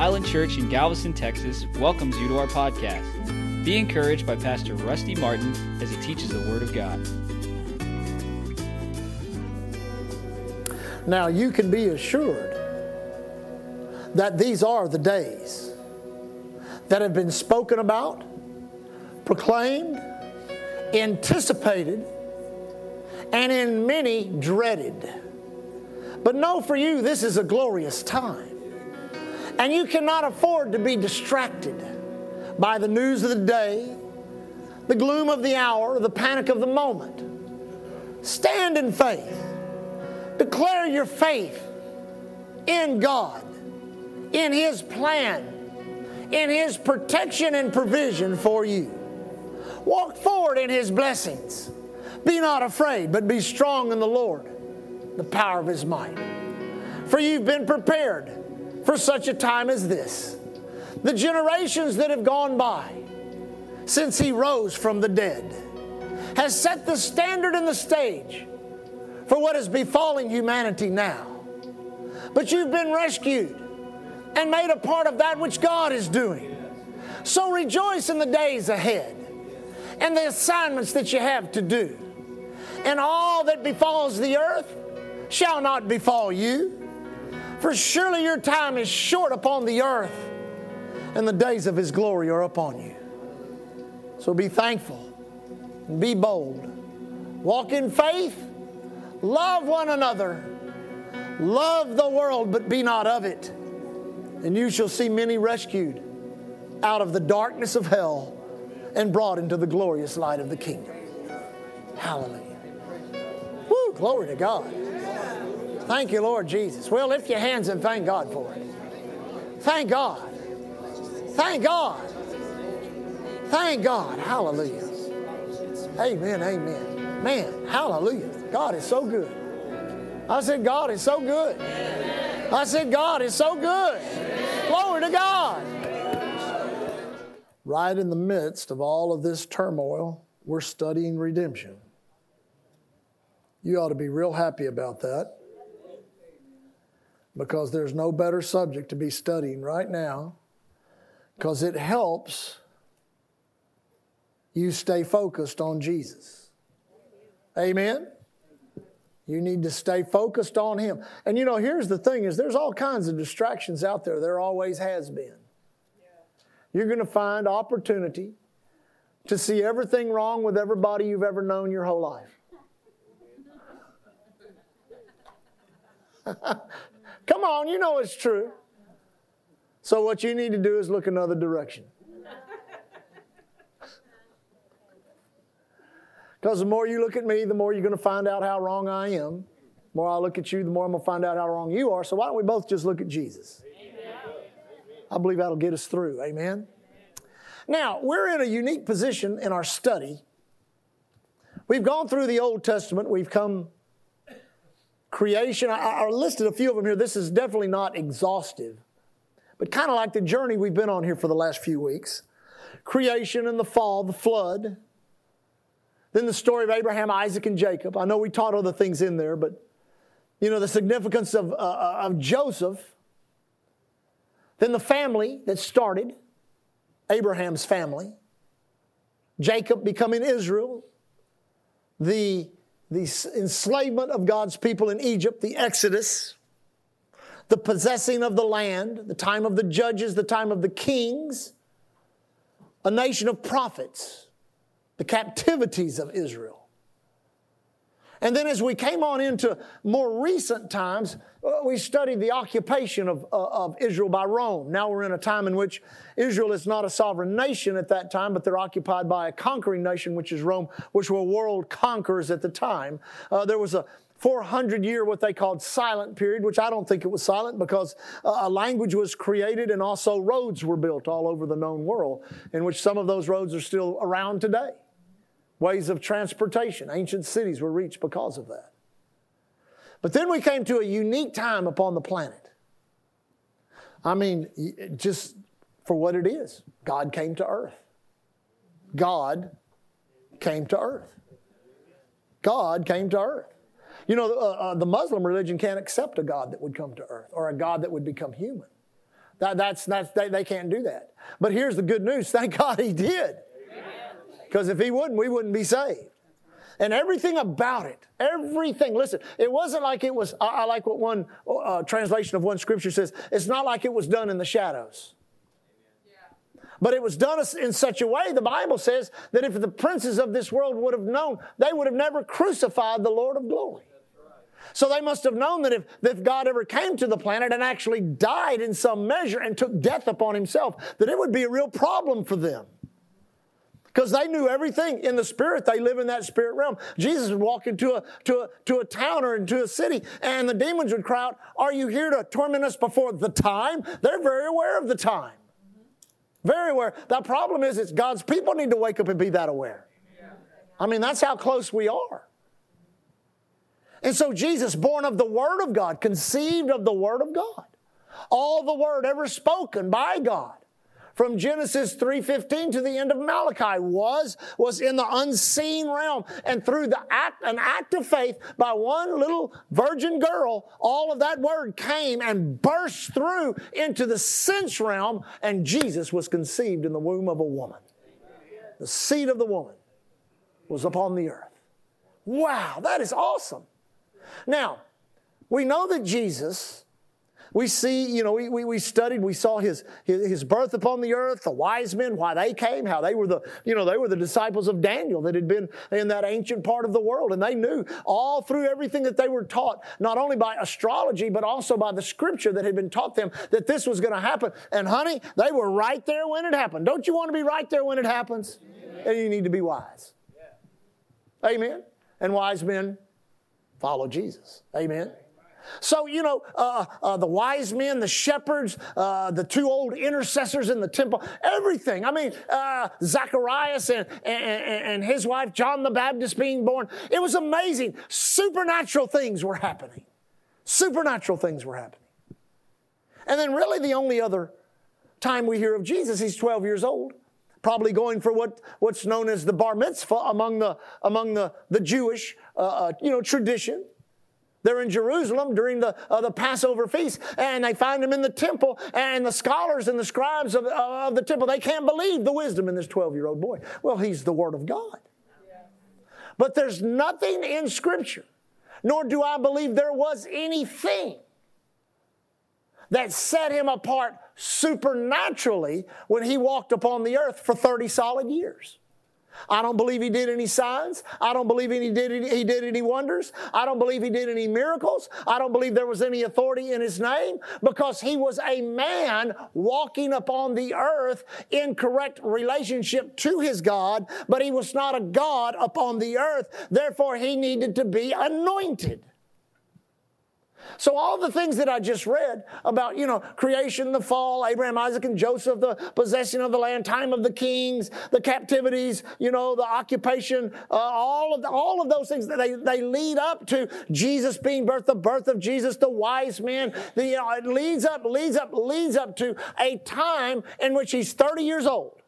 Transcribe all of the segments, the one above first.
Island Church in Galveston, Texas welcomes you to our podcast. Be encouraged by Pastor Rusty Martin as he teaches the Word of God. Now, you can be assured that these are the days that have been spoken about, proclaimed, anticipated, and in many dreaded. But know for you, this is a glorious time. And you cannot afford to be distracted by the news of the day, the gloom of the hour, the panic of the moment. Stand in faith. Declare your faith in God, in His plan, in His protection and provision for you. Walk forward in His blessings. Be not afraid, but be strong in the Lord, the power of His might. For you've been prepared for such a time as this. The generations that have gone by since He rose from the dead has set the standard and the stage for what is befalling humanity now. But you've been rescued and made a part of that which God is doing. So rejoice in the days ahead and the assignments that you have to do. And all that befalls the earth shall not befall you. For surely your time is short upon the earth, and the days of his glory are upon you. So be thankful and be bold. Walk in faith, love one another, love the world, but be not of it. And you shall see many rescued out of the darkness of hell and brought into the glorious light of the kingdom. Hallelujah. Woo, glory to God. Thank you, Lord Jesus. Well, lift your hands and thank God for it. Thank God. Thank God. Thank God. Hallelujah. Amen. Amen. Man, hallelujah. God is so good. I said, God is so good. I said, God is so good. Glory to God. Right in the midst of all of this turmoil, we're studying redemption. You ought to be real happy about that because there's no better subject to be studying right now because it helps you stay focused on Jesus. Amen. You need to stay focused on him. And you know, here's the thing is there's all kinds of distractions out there. There always has been. You're going to find opportunity to see everything wrong with everybody you've ever known your whole life. Come on, you know it's true. So, what you need to do is look another direction. Because the more you look at me, the more you're going to find out how wrong I am. The more I look at you, the more I'm going to find out how wrong you are. So, why don't we both just look at Jesus? I believe that'll get us through. Amen. Now, we're in a unique position in our study. We've gone through the Old Testament, we've come creation. I, I listed a few of them here. This is definitely not exhaustive, but kind of like the journey we've been on here for the last few weeks creation and the fall, the flood. Then the story of Abraham, Isaac, and Jacob. I know we taught other things in there, but you know, the significance of, uh, uh of Joseph. Then the family that started, Abraham's family. Jacob becoming Israel. The the enslavement of God's people in Egypt, the Exodus, the possessing of the land, the time of the judges, the time of the kings, a nation of prophets, the captivities of Israel. And then as we came on into more recent times, uh, we studied the occupation of, uh, of Israel by Rome. Now we're in a time in which Israel is not a sovereign nation at that time, but they're occupied by a conquering nation, which is Rome, which were world conquerors at the time. Uh, there was a 400 year what they called silent period, which I don't think it was silent because uh, a language was created and also roads were built all over the known world, in which some of those roads are still around today ways of transportation. Ancient cities were reached because of that. But then we came to a unique time upon the planet. I mean, just for what it is God came to earth. God came to earth. God came to earth. You know, uh, uh, the Muslim religion can't accept a God that would come to earth or a God that would become human. That, that's, that's, they, they can't do that. But here's the good news thank God he did. Because if he wouldn't, we wouldn't be saved. And everything about it, everything. Listen, it wasn't like it was, I, I like what one uh, translation of one scripture says, it's not like it was done in the shadows. But it was done in such a way, the Bible says, that if the princes of this world would have known, they would have never crucified the Lord of glory. So they must have known that if, if God ever came to the planet and actually died in some measure and took death upon himself, that it would be a real problem for them. Because they knew everything in the spirit. They live in that spirit realm. Jesus would walk into a, to, a, to a town or into a city, and the demons would cry out, Are you here to torment us before the time? They're very aware of the time. Very aware. The problem is, it's God's people need to wake up and be that aware. I mean, that's how close we are. And so Jesus, born of the Word of God, conceived of the Word of God, all the Word ever spoken by God, from Genesis 3:15 to the end of Malachi was was in the unseen realm. And through the act an act of faith by one little virgin girl all of that word came and burst through into the sense realm and Jesus was conceived in the womb of a woman. The seed of the woman was upon the earth. Wow that is awesome. Now, we know that Jesus, we see, you know, we, we, we studied, we saw his, his, his, birth upon the earth, the wise men, why they came, how they were the, you know, they were the disciples of Daniel that had been in that ancient part of the world. And they knew all through everything that they were taught, not only by astrology, but also by the scripture that had been taught them that this was going to happen. And honey, they were right there when it happened. Don't you want to be right there when it happens? And you need to be wise. Amen. And wise men follow Jesus. Amen. So, you know, uh, uh, the wise men, the shepherds, uh, the two old intercessors in the temple, everything. I mean, uh, Zacharias and, and, and his wife, John the Baptist, being born. It was amazing. Supernatural things were happening. Supernatural things were happening. And then, really, the only other time we hear of Jesus, he's 12 years old probably going for what, what's known as the bar mitzvah among the, among the, the Jewish uh, uh, you know, tradition. They're in Jerusalem during the, uh, the Passover feast, and they find him in the temple, and the scholars and the scribes of, uh, of the temple, they can't believe the wisdom in this 12 year old boy. Well, he's the Word of God. But there's nothing in Scripture, nor do I believe there was anything that set him apart supernaturally when he walked upon the earth for 30 solid years. I don't believe he did any signs. I don't believe he did, any, he did any wonders. I don't believe he did any miracles. I don't believe there was any authority in his name because he was a man walking upon the earth in correct relationship to his God, but he was not a God upon the earth. Therefore, he needed to be anointed. So all the things that I just read about, you know, creation, the fall, Abraham, Isaac, and Joseph, the possession of the land, time of the kings, the captivities, you know, the occupation, uh, all of the, all of those things that they, they lead up to Jesus being birth, the birth of Jesus, the wise man. The, you know, it leads up, leads up, leads up to a time in which he's 30 years old.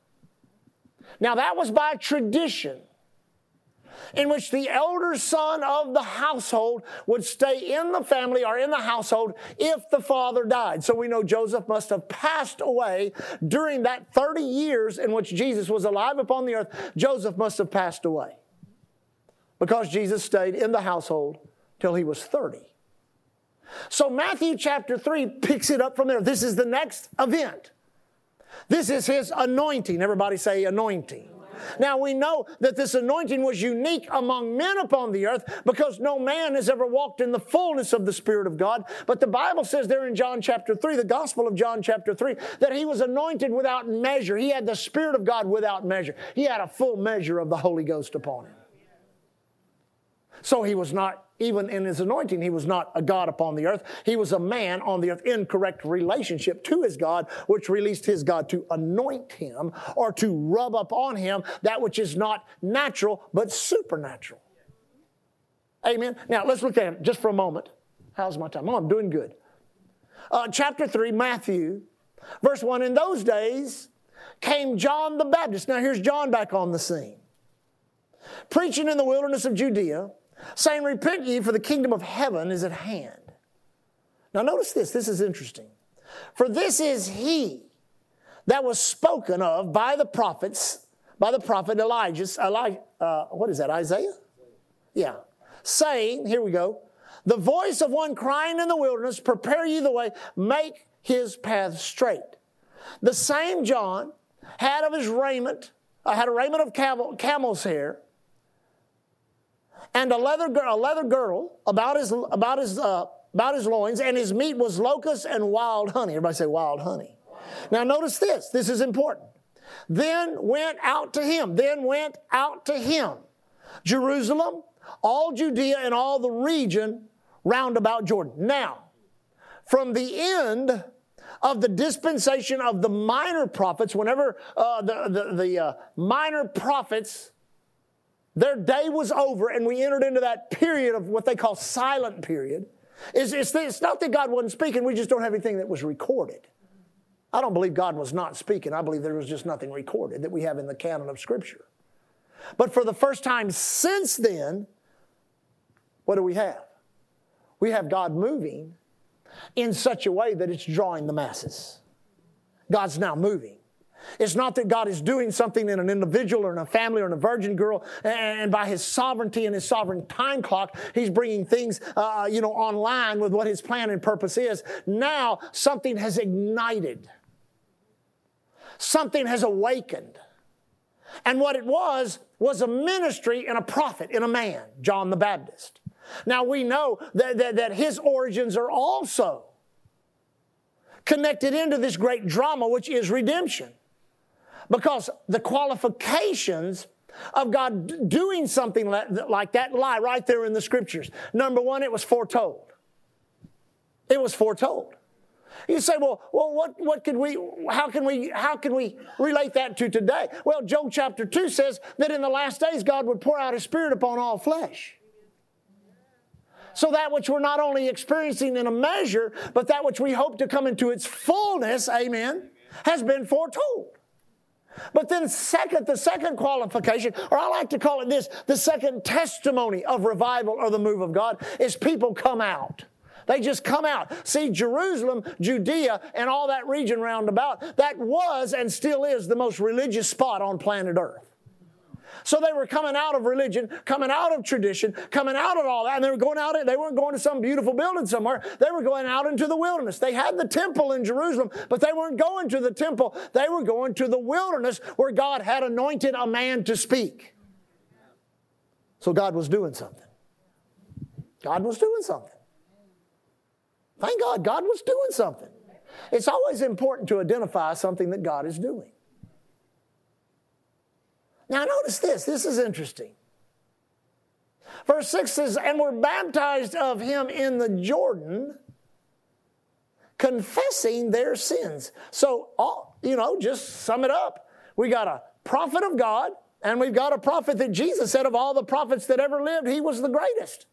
Now that was by tradition in which the elder son of the household would stay in the family or in the household if the father died. So we know Joseph must have passed away during that 30 years in which Jesus was alive upon the earth. Joseph must have passed away because Jesus stayed in the household till he was 30. So Matthew chapter 3 picks it up from there. This is the next event. This is his anointing. Everybody say anointing. Now we know that this anointing was unique among men upon the earth because no man has ever walked in the fullness of the Spirit of God. But the Bible says there in John chapter 3, the Gospel of John chapter 3, that he was anointed without measure. He had the Spirit of God without measure. He had a full measure of the Holy Ghost upon him. So he was not, even in his anointing, he was not a God upon the earth. He was a man on the earth in correct relationship to his God, which released his God to anoint him or to rub up on him that which is not natural but supernatural. Amen. Now let's look at it just for a moment. How's my time? Oh, I'm doing good. Uh, chapter 3, Matthew, verse 1 In those days came John the Baptist. Now here's John back on the scene. Preaching in the wilderness of Judea saying, Repent ye, for the kingdom of heaven is at hand. Now, notice this, this is interesting. For this is he that was spoken of by the prophets, by the prophet Elijah, Elijah uh, what is that, Isaiah? Yeah. Saying, here we go, the voice of one crying in the wilderness, prepare ye the way, make his path straight. The same John had of his raiment, uh, had a raiment of camel, camel's hair, and a leather, a leather girdle about his, about, his, uh, about his loins, and his meat was locusts and wild honey. Everybody say wild honey. Now, notice this. This is important. Then went out to him, then went out to him Jerusalem, all Judea, and all the region round about Jordan. Now, from the end of the dispensation of the minor prophets, whenever uh, the, the, the uh, minor prophets, their day was over and we entered into that period of what they call silent period, it's, it's, it's not that God wasn't speaking, we just don't have anything that was recorded. I don't believe God was not speaking. I believe there was just nothing recorded that we have in the canon of Scripture. But for the first time since then, what do we have? We have God moving in such a way that it's drawing the masses. God's now moving. It's not that God is doing something in an individual or in a family or in a virgin girl, and by His sovereignty and His sovereign time clock, He's bringing things, uh, you know, online with what His plan and purpose is. Now something has ignited. Something has awakened. And what it was, was a ministry and a prophet in a man, John the Baptist. Now we know that, that, that his origins are also connected into this great drama, which is redemption. Because the qualifications of God doing something like that lie right there in the scriptures. Number one, it was foretold. It was foretold. You say, well, well, what, what could we, how can we, how can we relate that to today? Well, Joel chapter 2 says that in the last days God would pour out his spirit upon all flesh. So that which we're not only experiencing in a measure, but that which we hope to come into its fullness, amen, has been foretold. But then, second, the second qualification, or I like to call it this, the second testimony of revival or the move of God, is people come out. They just come out. See, Jerusalem, Judea, and all that region round about, that was and still is the most religious spot on planet Earth. So they were coming out of religion, coming out of tradition, coming out of all that, and they were going out, they weren't going to some beautiful building somewhere. They were going out into the wilderness. They had the temple in Jerusalem, but they weren't going to the temple. They were going to the wilderness where God had anointed a man to speak. So God was doing something. God was doing something. Thank God, God was doing something. It's always important to identify something that God is doing. Now, notice this. This is interesting. Verse 6 says, And were baptized of him in the Jordan, confessing their sins. So, all, you know, just sum it up. We got a prophet of God, and we've got a prophet that Jesus said of all the prophets that ever lived, he was the greatest.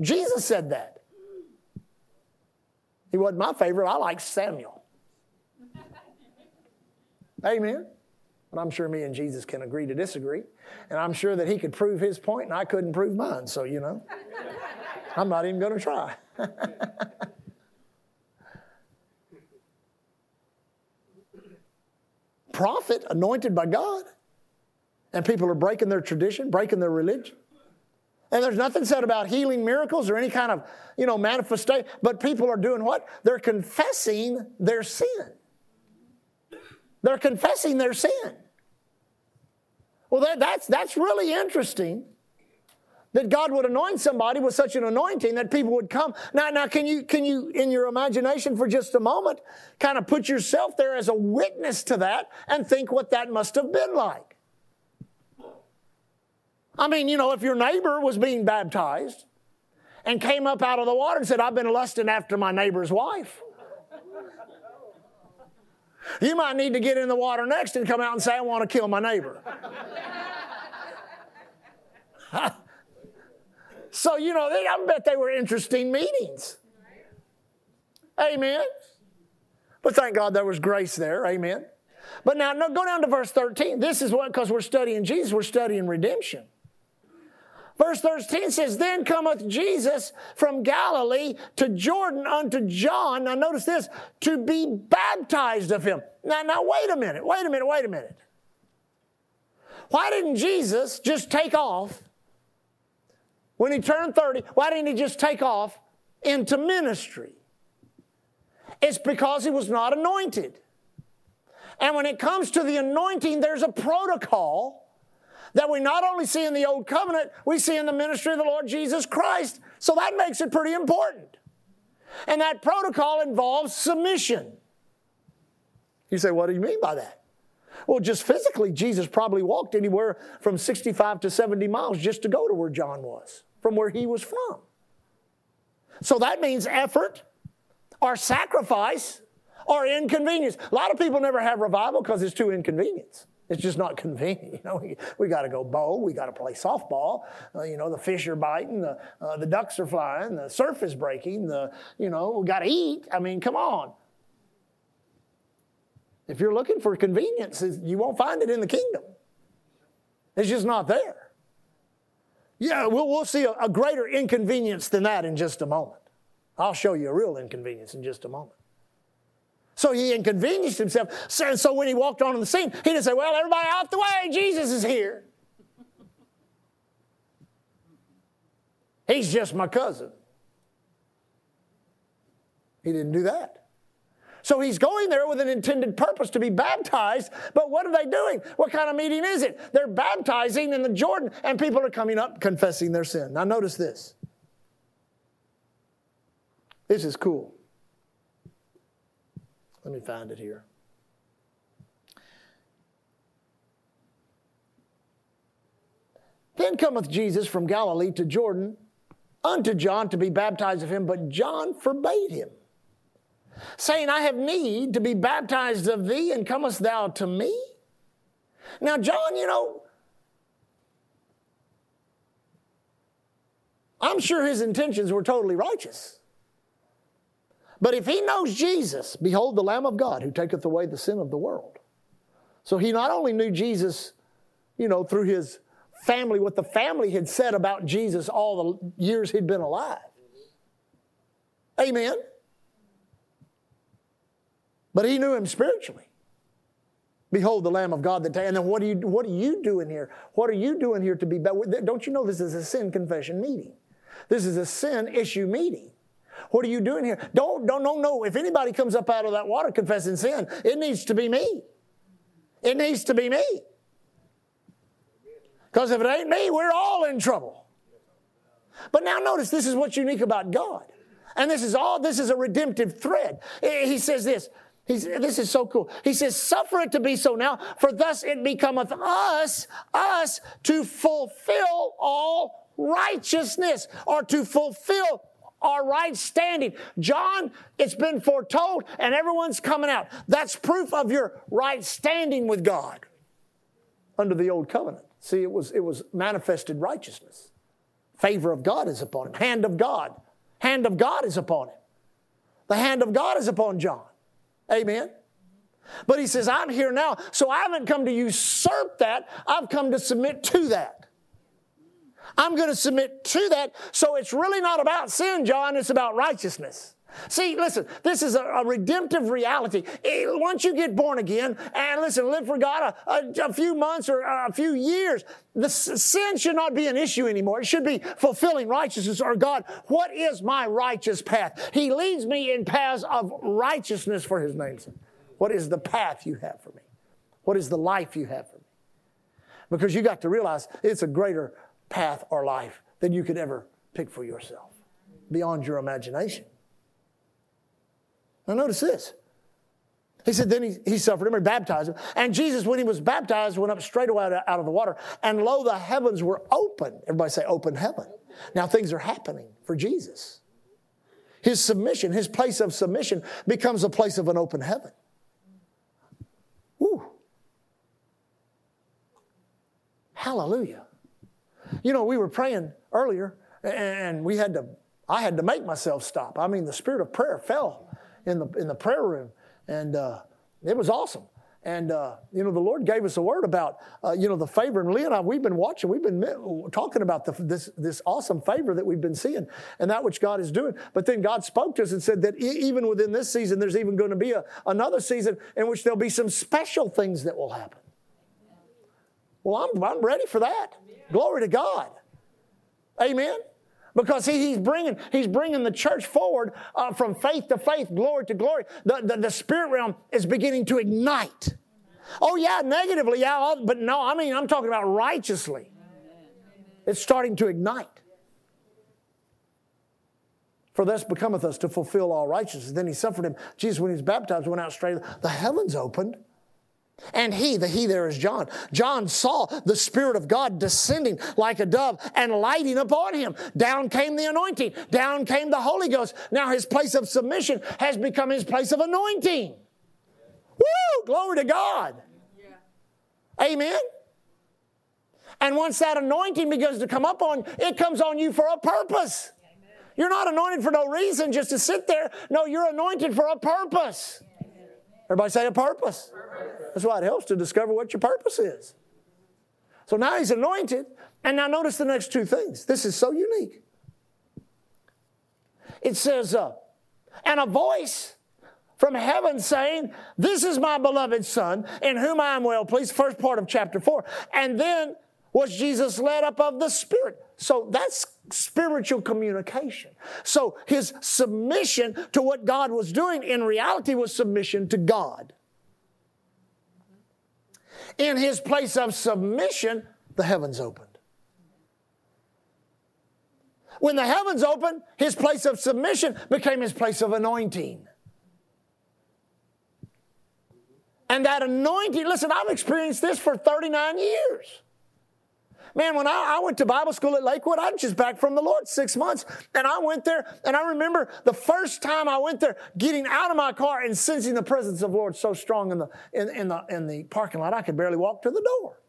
Jesus said that. He wasn't my favorite. I like Samuel. Amen. But I'm sure me and Jesus can agree to disagree. And I'm sure that he could prove his point and I couldn't prove mine. So, you know, I'm not even going to try. Prophet anointed by God. And people are breaking their tradition, breaking their religion. And there's nothing said about healing miracles or any kind of, you know, manifestation. But people are doing what? They're confessing their sin. They're confessing their sin. Well, that, that's, that's really interesting that God would anoint somebody with such an anointing that people would come. Now, now can you, can you, in your imagination for just a moment, kind of put yourself there as a witness to that and think what that must have been like? I mean, you know, if your neighbor was being baptized and came up out of the water and said, I've been lusting after my neighbor's wife. You might need to get in the water next and come out and say, I want to kill my neighbor. so, you know, they, I bet they were interesting meetings. Amen. But thank God there was grace there. Amen. But now, no, go down to verse 13. This is what, because we're studying Jesus, we're studying redemption. Verse 13 says, Then cometh Jesus from Galilee to Jordan unto John. Now notice this, to be baptized of him. Now, now wait a minute, wait a minute, wait a minute. Why didn't Jesus just take off when he turned 30? Why didn't he just take off into ministry? It's because he was not anointed. And when it comes to the anointing, there's a protocol that we not only see in the Old Covenant, we see in the ministry of the Lord Jesus Christ. So that makes it pretty important. And that protocol involves submission. You say, what do you mean by that? Well, just physically, Jesus probably walked anywhere from 65 to 70 miles just to go to where John was, from where he was from. So that means effort or sacrifice or inconvenience. A lot of people never have revival because it's too inconvenient. It's just not convenient. You know, we, we got to go bowl, we got to play softball. Uh, you know, the fish are biting, the, uh, the ducks are flying, the surf is breaking, the, you know, we got to eat. I mean, come on. If you're looking for convenience, you won't find it in the kingdom. It's just not there. Yeah, we'll, we'll see a, a greater inconvenience than that in just a moment. I'll show you a real inconvenience in just a moment. So he inconvenienced himself. So, so when he walked onto the scene, he didn't say, Well, everybody out the way, Jesus is here. He's just my cousin. He didn't do that. So he's going there with an intended purpose to be baptized. But what are they doing? What kind of meeting is it? They're baptizing in the Jordan, and people are coming up confessing their sin. Now, notice this. This is cool. Let me find it here. Then cometh Jesus from Galilee to Jordan unto John to be baptized of him, but John forbade him saying, I have need to be baptized of thee, and comest thou to me? Now, John, you know, I'm sure his intentions were totally righteous. But if he knows Jesus, behold the Lamb of God who taketh away the sin of the world. So he not only knew Jesus, you know, through his family, what the family had said about Jesus all the years he'd been alive. Amen. But he knew him spiritually. Behold the Lamb of God that and then what are you what are you doing here? What are you doing here to be better? don't you know this is a sin confession meeting? This is a sin issue meeting. What are you doing here? Don't don't no no. If anybody comes up out of that water confessing sin, it needs to be me. It needs to be me. Because if it ain't me, we're all in trouble. But now notice this is what's unique about God. And this is all, this is a redemptive thread. He says this He's, this is so cool. He says, suffer it to be so now, for thus it becometh us, us to fulfill all righteousness or to fulfill our right standing. John, it's been foretold and everyone's coming out. That's proof of your right standing with God under the old covenant. See, it was, it was manifested righteousness. Favor of God is upon him. Hand of God. Hand of God is upon him. The hand of God is upon John. Amen. But he says, I'm here now, so I haven't come to usurp that. I've come to submit to that. I'm going to submit to that. So it's really not about sin, John, it's about righteousness. See, listen, this is a, a redemptive reality. It, once you get born again and listen, live for God a, a, a few months or a few years, the sin should not be an issue anymore. It should be fulfilling righteousness or God, what is my righteous path? He leads me in paths of righteousness for his name's sake. What is the path you have for me? What is the life you have for me? Because you got to realize it's a greater path or life than you could ever pick for yourself, beyond your imagination. Now, notice this. He said, then he, he suffered him or baptized him. And Jesus, when he was baptized, went up straight away out of the water. And lo, the heavens were open. Everybody say, open heaven. Now things are happening for Jesus. His submission, his place of submission, becomes a place of an open heaven. Woo. Hallelujah. You know, we were praying earlier, and we had to, I had to make myself stop. I mean, the spirit of prayer fell in the, in the prayer room. And uh, it was awesome. And, uh, you know, the Lord gave us a word about, uh, you know, the favor. And Leah and I, we've been watching, we've been talking about the, this, this awesome favor that we've been seeing and that which God is doing. But then God spoke to us and said that even within this season, there's even going to be a, another season in which there'll be some special things that will happen. Well, I'm, I'm ready for that. Glory to God. Amen because he, he's bringing he's bringing the church forward uh, from faith to faith, glory to glory. The, the, the spirit realm is beginning to ignite. Oh yeah, negatively, yeah, but no, I mean I'm talking about righteously. It's starting to ignite. For thus becometh us to fulfill all righteousness. Then he suffered him. Jesus, when he was baptized, went out straight. The heavens opened and he, the he there is John. John saw the Spirit of God descending like a dove and lighting upon him. Down came the anointing. Down came the Holy Ghost. Now his place of submission has become his place of anointing. Woo! Glory to God. Yeah. Amen. And once that anointing begins to come up on, it comes on you for a purpose. Amen. You're not anointed for no reason just to sit there. No, you're anointed for a purpose. Everybody say a purpose. That's why it helps to discover what your purpose is. So now he's anointed. And now notice the next two things. This is so unique. It says, uh, and a voice from heaven saying, This is my beloved Son, in whom I am well pleased. First part of chapter 4. And then was Jesus led up of the Spirit. So that's spiritual communication. So his submission to what God was doing in reality was submission to God. In his place of submission, the heavens opened. When the heavens opened, his place of submission became his place of anointing. And that anointing, listen, I've experienced this for 39 years. Man, when I, I, went to Bible school at Lakewood, I'm just back from the Lord six months. And I went there, and I remember the first time I went there, getting out of my car and sensing the presence of the Lord so strong in the, in, in the, in the parking lot, I could barely walk to the door.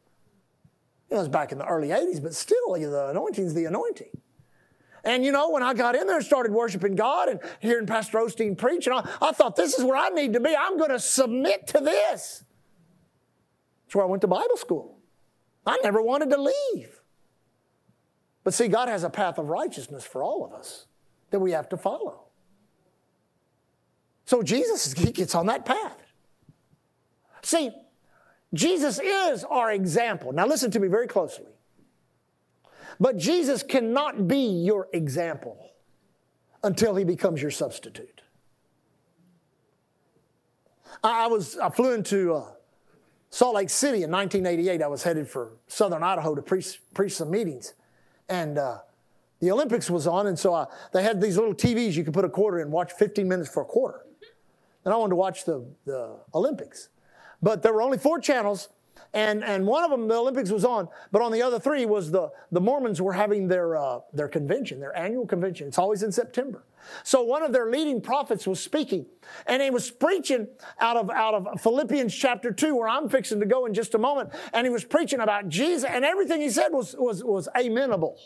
It was back in the early 80s, but still, the anointing's the anointing. And you know, when I got in there and started worshiping God and hearing Pastor Osteen preach, and I, I thought, this is where I need to be. I'm going to submit to this. That's where I went to Bible school. I never wanted to leave. But see, God has a path of righteousness for all of us that we have to follow. So Jesus, he gets on that path. See, Jesus is our example. Now listen to me very closely. But Jesus cannot be your example until he becomes your substitute. I was I flew into uh, Salt Lake City in 1988, I was headed for southern Idaho to preach, preach some meetings. And uh, the Olympics was on, and so I, they had these little TVs you could put a quarter in, watch 15 minutes for a quarter. And I wanted to watch the, the Olympics. But there were only four channels, and, and one of them, the Olympics was on, but on the other three was the, the Mormons were having their, uh, their convention, their annual convention. It's always in September. So one of their leading prophets was speaking, and he was preaching out of, out of Philippians chapter 2, where I'm fixing to go in just a moment, and he was preaching about Jesus, and everything he said was, was, was amenable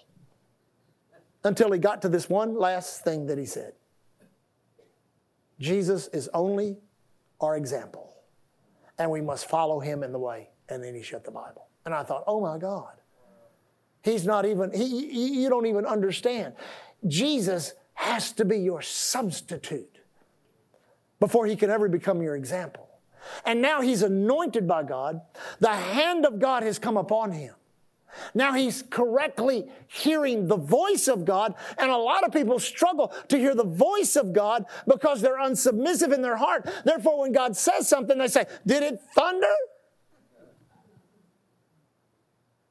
until he got to this one last thing that he said. Jesus is only our example, and we must follow him in the way. And then he shut the Bible. And I thought, oh my God. He's not even, he, you don't even understand. Jesus has to be your substitute before he can ever become your example. And now he's anointed by God. The hand of God has come upon him. Now he's correctly hearing the voice of God, and a lot of people struggle to hear the voice of God because they're unsubmissive in their heart. Therefore, when God says something, they say, Did it thunder?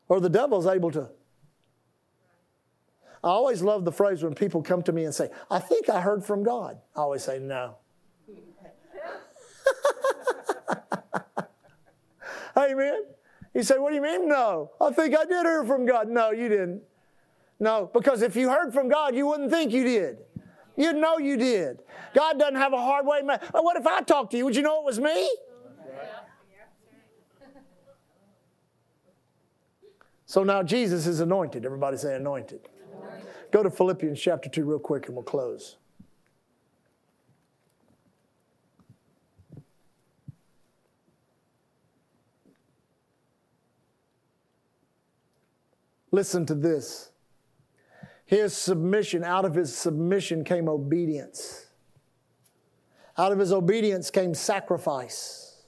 Or the devil's able to I always love the phrase when people come to me and say, I think I heard from God. I always say, no. Amen. You say, What do you mean? No. I think I did hear from God. No, you didn't. No, because if you heard from God, you wouldn't think you did. You'd know you did. God doesn't have a hard way. Man. What if I talked to you? Would you know it was me? So now Jesus is anointed. Everybody say anointed. anointed. Go to Philippians chapter 2 real quick and we'll close. Listen to this. His submission, out of his submission came obedience. Out of his obedience came sacrifice.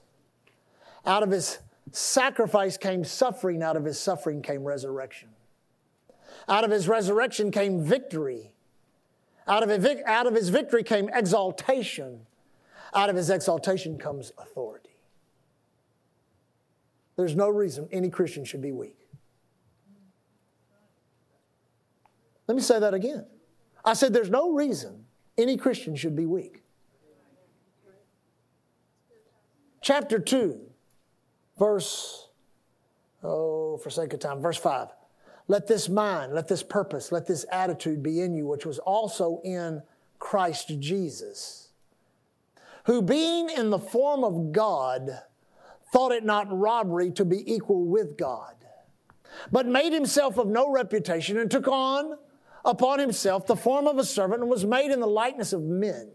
Out of his sacrifice came suffering. Out of his suffering came resurrection. Out of his resurrection came victory. Out of, his victory came exaltation. Out of his exaltation comes authority. There's no reason any Christian should be weak. Let me say that again. I said there's no reason any Christian should be weak. Chapter 2, verse, oh, for sake of time, verse 5. Let this mind, let this purpose, let this attitude be in you, which was also in Christ Jesus, who being in the form of God, thought it not robbery to be equal with God, but made himself of no reputation and took on upon himself the form of a servant and was made in the likeness of men.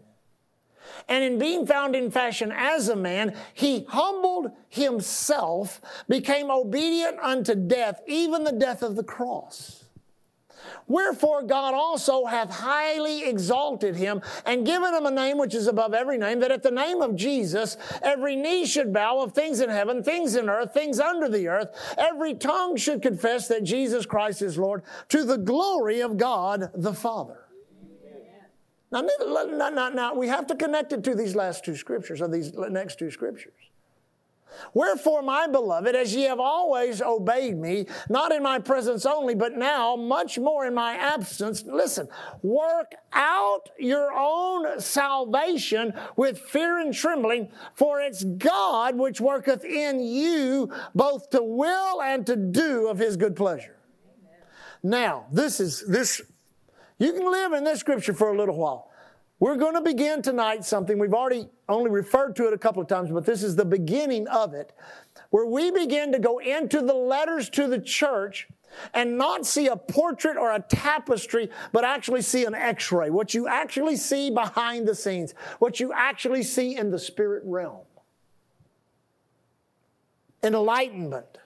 And in being found in fashion as a man, he humbled himself, became obedient unto death, even the death of the cross. Wherefore God also hath highly exalted him and given him a name which is above every name, that at the name of Jesus every knee should bow of things in heaven, things in earth, things under the earth. Every tongue should confess that Jesus Christ is Lord to the glory of God the Father. Now, now, now, we have to connect it to these last two scriptures, or these next two scriptures. Wherefore, my beloved, as ye have always obeyed me, not in my presence only, but now much more in my absence, listen, work out your own salvation with fear and trembling, for it's God which worketh in you both to will and to do of his good pleasure. Now, this is this you can live in this scripture for a little while. We're going to begin tonight something we've already only referred to it a couple of times, but this is the beginning of it, where we begin to go into the letters to the church and not see a portrait or a tapestry, but actually see an x ray. What you actually see behind the scenes, what you actually see in the spirit realm. Enlightenment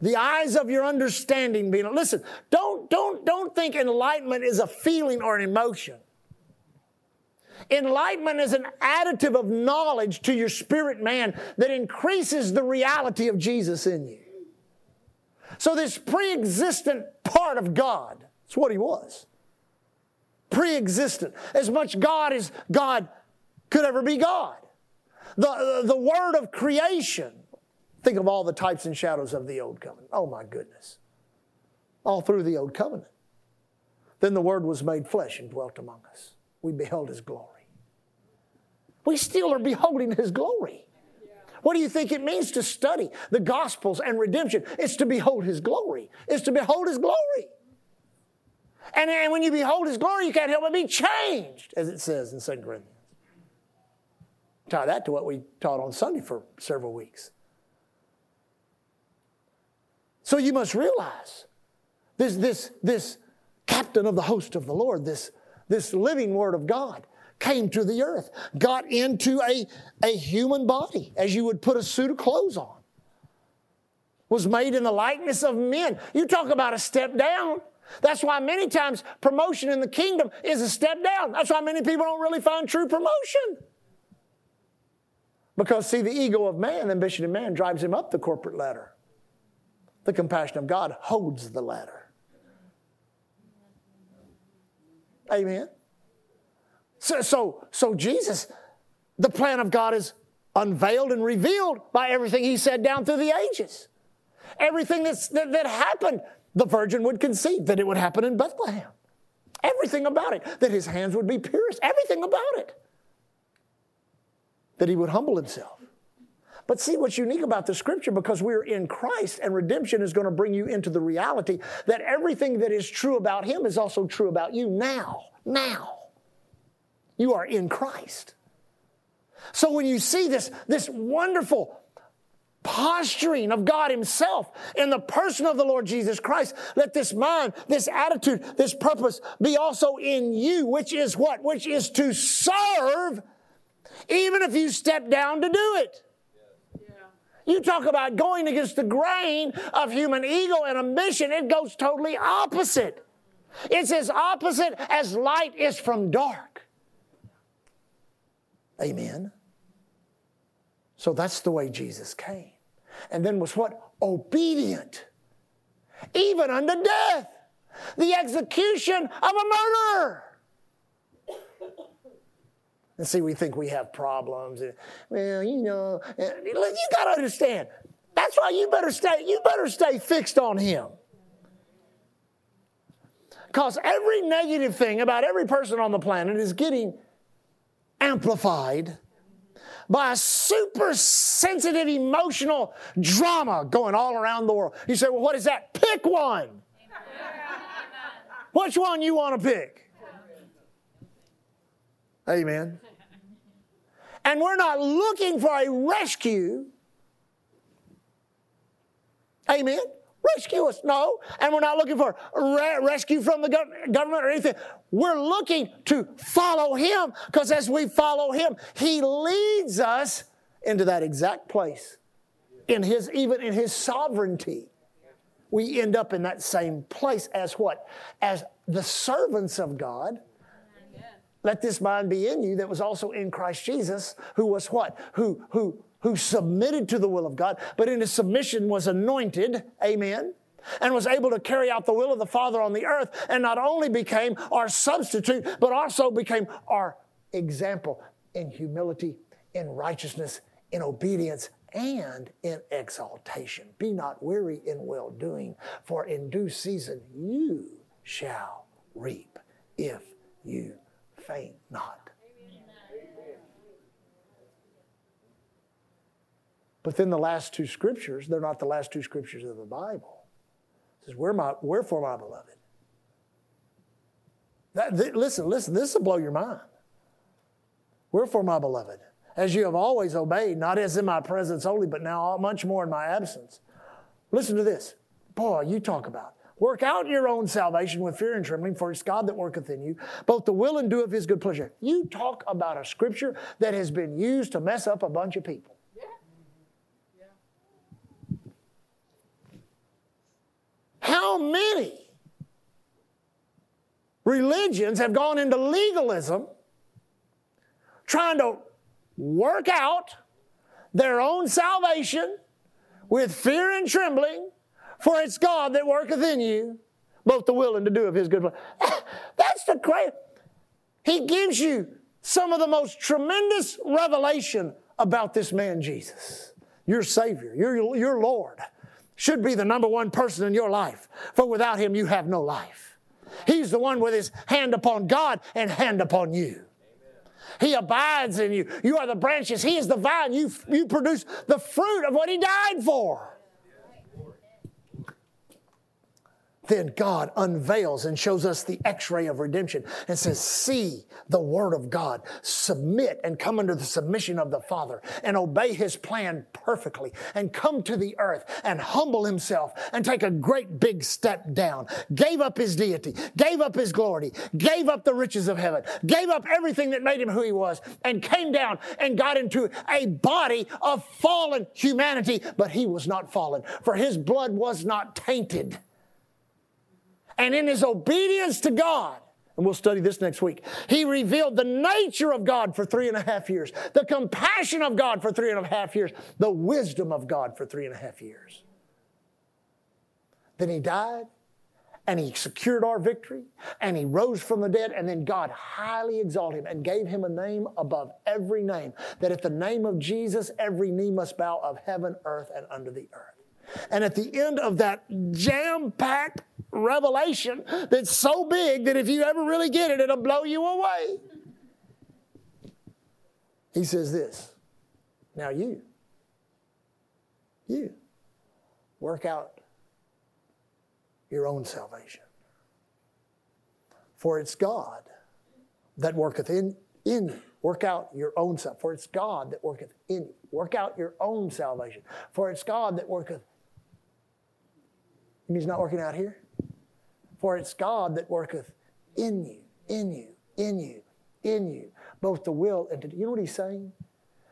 the eyes of your understanding being listen don't don't don't think enlightenment is a feeling or an emotion. Enlightenment is an additive of knowledge to your spirit man that increases the reality of jesus in you. So this pre-existent part of god it's what he was. Pre-existent as much god as god could ever be god. The, the word of creation Think of all the types and shadows of the old covenant. Oh my goodness. All through the old covenant. Then the word was made flesh and dwelt among us. We beheld his glory. We still are beholding his glory. What do you think it means to study the Gospels and redemption? It's to behold His glory. It's to behold His glory. And, and when you behold His glory, you can't help but be changed, as it says in 2 Corinthians. Tie that to what we taught on Sunday for several weeks. So you must realize this, this, this captain of the host of the Lord, this, this living word of God, came to the earth, got into a, a human body, as you would put a suit of clothes on, was made in the likeness of men. You talk about a step down. That's why many times promotion in the kingdom is a step down. That's why many people don't really find true promotion. Because, see, the ego of man, the ambition of man, drives him up the corporate ladder. The compassion of God holds the ladder. Amen. So, so, so Jesus, the plan of God is unveiled and revealed by everything he said down through the ages. Everything that's, that, that happened, the virgin would conceive that it would happen in Bethlehem. Everything about it, that his hands would be pierced, everything about it. That he would humble himself. But see what's unique about the scripture because we're in Christ and redemption is going to bring you into the reality that everything that is true about Him is also true about you now. Now. You are in Christ. So when you see this, this wonderful posturing of God Himself in the person of the Lord Jesus Christ. Let this mind, this attitude, this purpose be also in you, which is what? Which is to serve, even if you step down to do it. You talk about going against the grain of human ego and ambition, it goes totally opposite. It's as opposite as light is from dark. Amen. So that's the way Jesus came. And then was what? Obedient. Even unto death. The execution of a murderer. And see, we think we have problems. And, well, you know, you got to understand. That's why you better stay. You better stay fixed on Him. Because every negative thing about every person on the planet is getting amplified by a super sensitive emotional drama going all around the world. You say, well, what is that? Pick one. Which one you want to pick? Amen. And we're not looking for a rescue. Amen. Rescue us. No. And we're not looking for re- rescue from the go- government or anything. We're looking to follow Him because as we follow Him, He leads us into that exact place. In His, even in His sovereignty, we end up in that same place as what? As the servants of God let this mind be in you that was also in Christ Jesus, who was what? Who, who, who submitted to the will of God, but in his submission was anointed, amen, and was able to carry out the will of the Father on the earth, and not only became our substitute, but also became our example in humility, in righteousness, in obedience, and in exaltation. Be not weary in well doing, for in due season you shall reap if you faint not. But then the last two scriptures, they're not the last two scriptures of the Bible. It says, Where my, Wherefore, my beloved. That, th- listen, listen, this will blow your mind. Wherefore, my beloved, as you have always obeyed, not as in my presence only, but now much more in my absence. Listen to this. Boy, you talk about Work out your own salvation with fear and trembling, for it's God that worketh in you, both the will and do of his good pleasure. You talk about a scripture that has been used to mess up a bunch of people. How many religions have gone into legalism trying to work out their own salvation with fear and trembling for it's God that worketh in you, both the will and to do of his good will. That's the great. He gives you some of the most tremendous revelation about this man Jesus, your Savior, your, your Lord. Should be the number one person in your life, for without him you have no life. He's the one with his hand upon God and hand upon you. He abides in you. You are the branches. He is the vine. You, you produce the fruit of what He died for. Then God unveils and shows us the x ray of redemption and says, See the Word of God, submit and come under the submission of the Father and obey His plan perfectly and come to the earth and humble Himself and take a great big step down. Gave up His deity, gave up His glory, gave up the riches of heaven, gave up everything that made Him who He was, and came down and got into a body of fallen humanity, but He was not fallen, for His blood was not tainted and in his obedience to God, and we'll study this next week. He revealed the nature of God for three and a half years, the compassion of God for three and a half years, the wisdom of God for three and a half years. Then he died and he secured our victory and he rose from the dead and then God highly exalted him and gave him a name above every name that at the name of Jesus every knee must bow of heaven, earth, and under the earth. And at the end of that jam packed revelation that's so big that if you ever really get it, it'll blow you away. He says this Now you, you, work out your own salvation. For it's God that worketh in, in you. Work out your own self. For it's God that worketh in you. Work out your own salvation. For it's God that worketh He's not working out here? For it's God that worketh in you, in you, in you, in you, both the will and to do. You know what he's saying?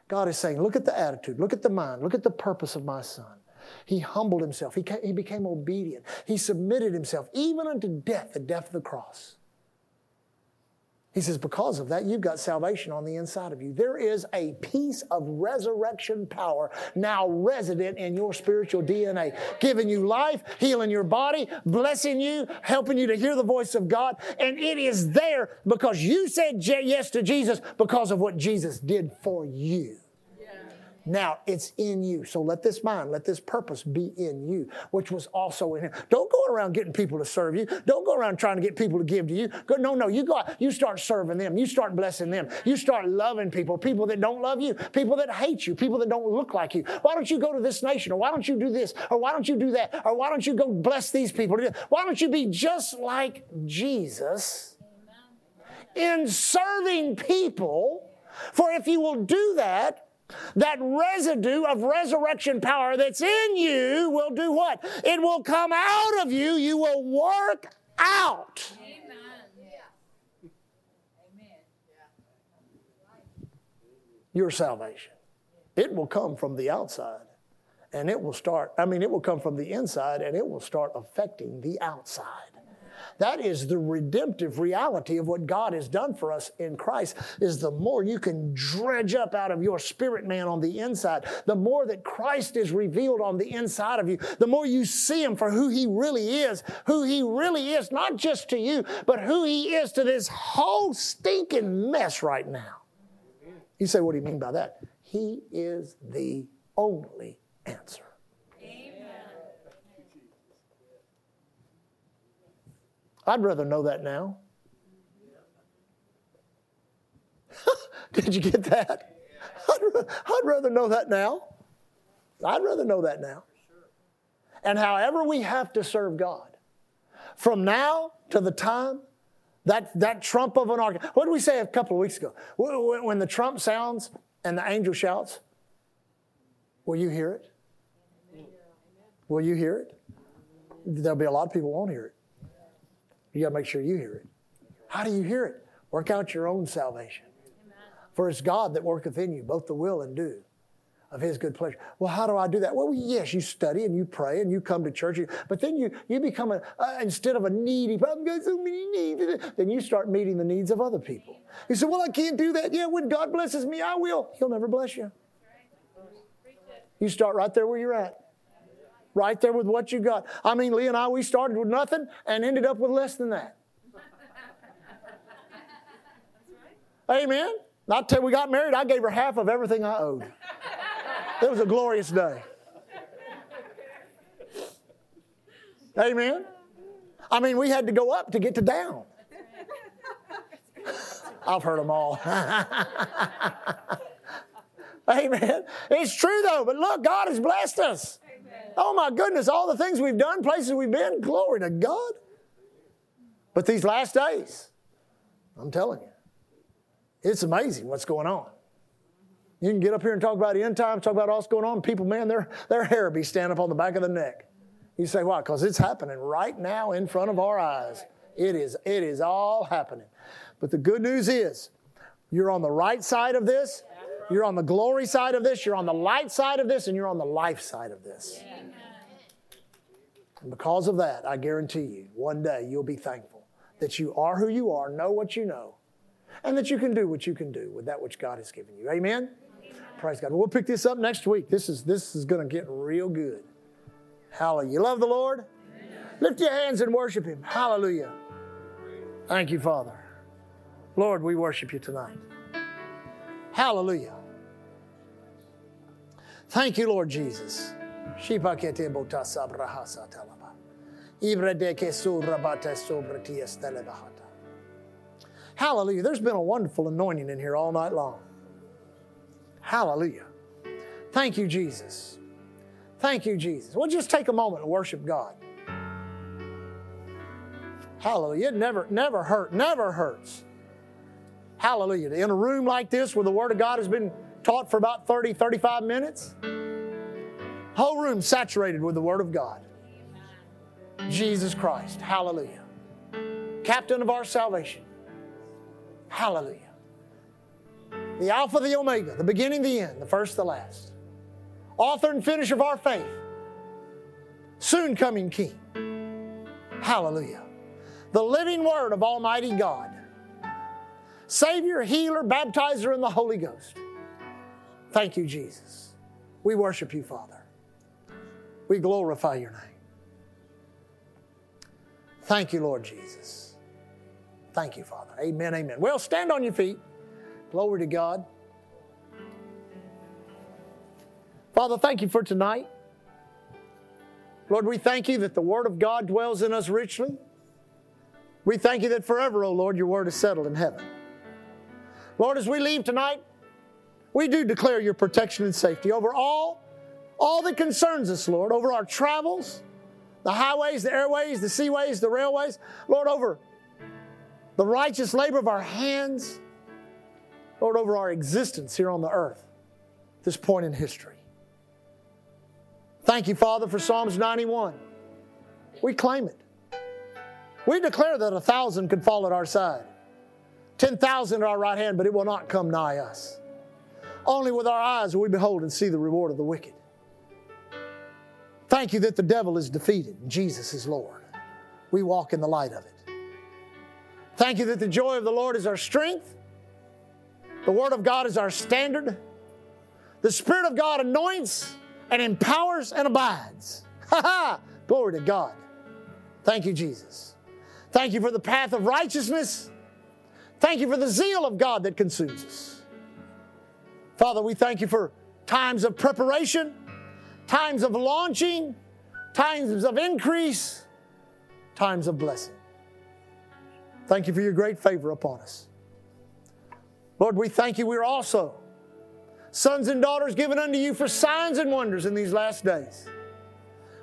God is saying, look at the attitude, look at the mind, look at the purpose of my son. He humbled himself. He, he became obedient. He submitted himself even unto death, the death of the cross. He says, because of that, you've got salvation on the inside of you. There is a piece of resurrection power now resident in your spiritual DNA, giving you life, healing your body, blessing you, helping you to hear the voice of God. And it is there because you said yes to Jesus because of what Jesus did for you. Now it's in you. So let this mind, let this purpose be in you, which was also in him. Don't go around getting people to serve you. Don't go around trying to get people to give to you. Go, no, no, you go out, you start serving them. You start blessing them. You start loving people, people that don't love you, people that hate you, people that don't look like you. Why don't you go to this nation? Or why don't you do this? Or why don't you do that? Or why don't you go bless these people? Why don't you be just like Jesus in serving people? For if you will do that, that residue of resurrection power that's in you will do what? It will come out of you. You will work out. Your salvation. It will come from the outside and it will start, I mean, it will come from the inside and it will start affecting the outside. That is the redemptive reality of what God has done for us in Christ is the more you can dredge up out of your spirit man on the inside, the more that Christ is revealed on the inside of you, the more you see him for who he really is, who he really is, not just to you, but who he is to this whole stinking mess right now. You say, what do you mean by that? He is the only answer. I'd rather know that now. Did you get that? I'd, I'd rather know that now. I'd rather know that now. And however we have to serve God, from now to the time that, that trump of an ark. What did we say a couple of weeks ago? When the trump sounds and the angel shouts, will you hear it? Will you hear it? There'll be a lot of people won't hear it. You got to make sure you hear it. How do you hear it? Work out your own salvation. For it's God that worketh in you, both the will and do of his good pleasure. Well, how do I do that? Well, yes, you study and you pray and you come to church, but then you, you become a, uh, instead of a needy, I've got so many needs, then you start meeting the needs of other people. You say, well, I can't do that. Yeah, when God blesses me, I will. He'll never bless you. You start right there where you're at right there with what you got. I mean, Lee and I, we started with nothing and ended up with less than that. Amen. Not till we got married, I gave her half of everything I owed. It was a glorious day. Amen. I mean, we had to go up to get to down. I've heard them all. Amen. It's true though, but look, God has blessed us. Oh my goodness, all the things we've done, places we've been, glory to God. But these last days, I'm telling you, it's amazing what's going on. You can get up here and talk about the end times, talk about all that's going on. People, man, their, their hair be standing up on the back of the neck. You say, why? Because it's happening right now in front of our eyes. It is, it is all happening. But the good news is, you're on the right side of this. You're on the glory side of this. You're on the light side of this, and you're on the life side of this. And because of that, I guarantee you, one day you'll be thankful that you are who you are, know what you know, and that you can do what you can do with that which God has given you. Amen? Amen. Praise God. We'll pick this up next week. This is, this is going to get real good. Hallelujah. You love the Lord? Amen. Lift your hands and worship Him. Hallelujah. Thank you, Father. Lord, we worship you tonight. Hallelujah. Thank you, Lord Jesus. Hallelujah. There's been a wonderful anointing in here all night long. Hallelujah. Thank you, Jesus. Thank you, Jesus. We'll just take a moment and worship God. Hallelujah. It never, never hurt, never hurts. Hallelujah. In a room like this where the Word of God has been taught for about 30, 35 minutes, whole room saturated with the Word of God. Jesus Christ. Hallelujah. Captain of our salvation. Hallelujah. the Alpha, the Omega, the beginning, the end, the first, the last, author and finisher of our faith, soon coming King. Hallelujah. The living Word of Almighty God, Savior, healer, baptizer in the Holy Ghost. Thank you, Jesus. We worship you, Father. We glorify your name. Thank you, Lord Jesus. Thank you, Father. Amen, amen. Well, stand on your feet. Glory to God. Father, thank you for tonight. Lord, we thank you that the Word of God dwells in us richly. We thank you that forever, O oh Lord, your Word is settled in heaven. Lord, as we leave tonight, we do declare your protection and safety over all, all that concerns us, Lord, over our travels, the highways, the airways, the seaways, the railways, Lord, over the righteous labor of our hands, Lord, over our existence here on the earth, this point in history. Thank you, Father, for Psalms 91. We claim it. We declare that a thousand could fall at our side, 10,000 at our right hand, but it will not come nigh us. Only with our eyes will we behold and see the reward of the wicked. Thank you that the devil is defeated and Jesus is Lord. We walk in the light of it. Thank you that the joy of the Lord is our strength. The Word of God is our standard. The Spirit of God anoints and empowers and abides. Ha ha! Glory to God. Thank you, Jesus. Thank you for the path of righteousness. Thank you for the zeal of God that consumes us. Father, we thank you for times of preparation, times of launching, times of increase, times of blessing. Thank you for your great favor upon us. Lord, we thank you. We're also sons and daughters given unto you for signs and wonders in these last days.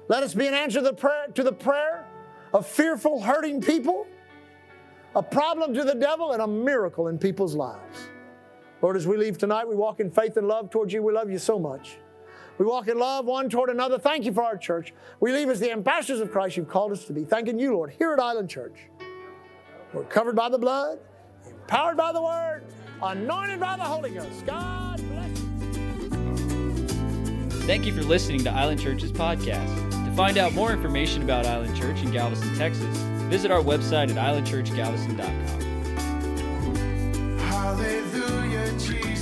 Let us be an answer to the prayer, to the prayer of fearful, hurting people, a problem to the devil, and a miracle in people's lives. Lord, as we leave tonight, we walk in faith and love towards you. We love you so much. We walk in love one toward another. Thank you for our church. We leave as the ambassadors of Christ you've called us to be. Thanking you, Lord, here at Island Church. We're covered by the blood, empowered by the word, anointed by the Holy Ghost. God bless you. Thank you for listening to Island Church's podcast. To find out more information about Island Church in Galveston, Texas, visit our website at islandchurchgalveston.com. Hallelujah, Jesus.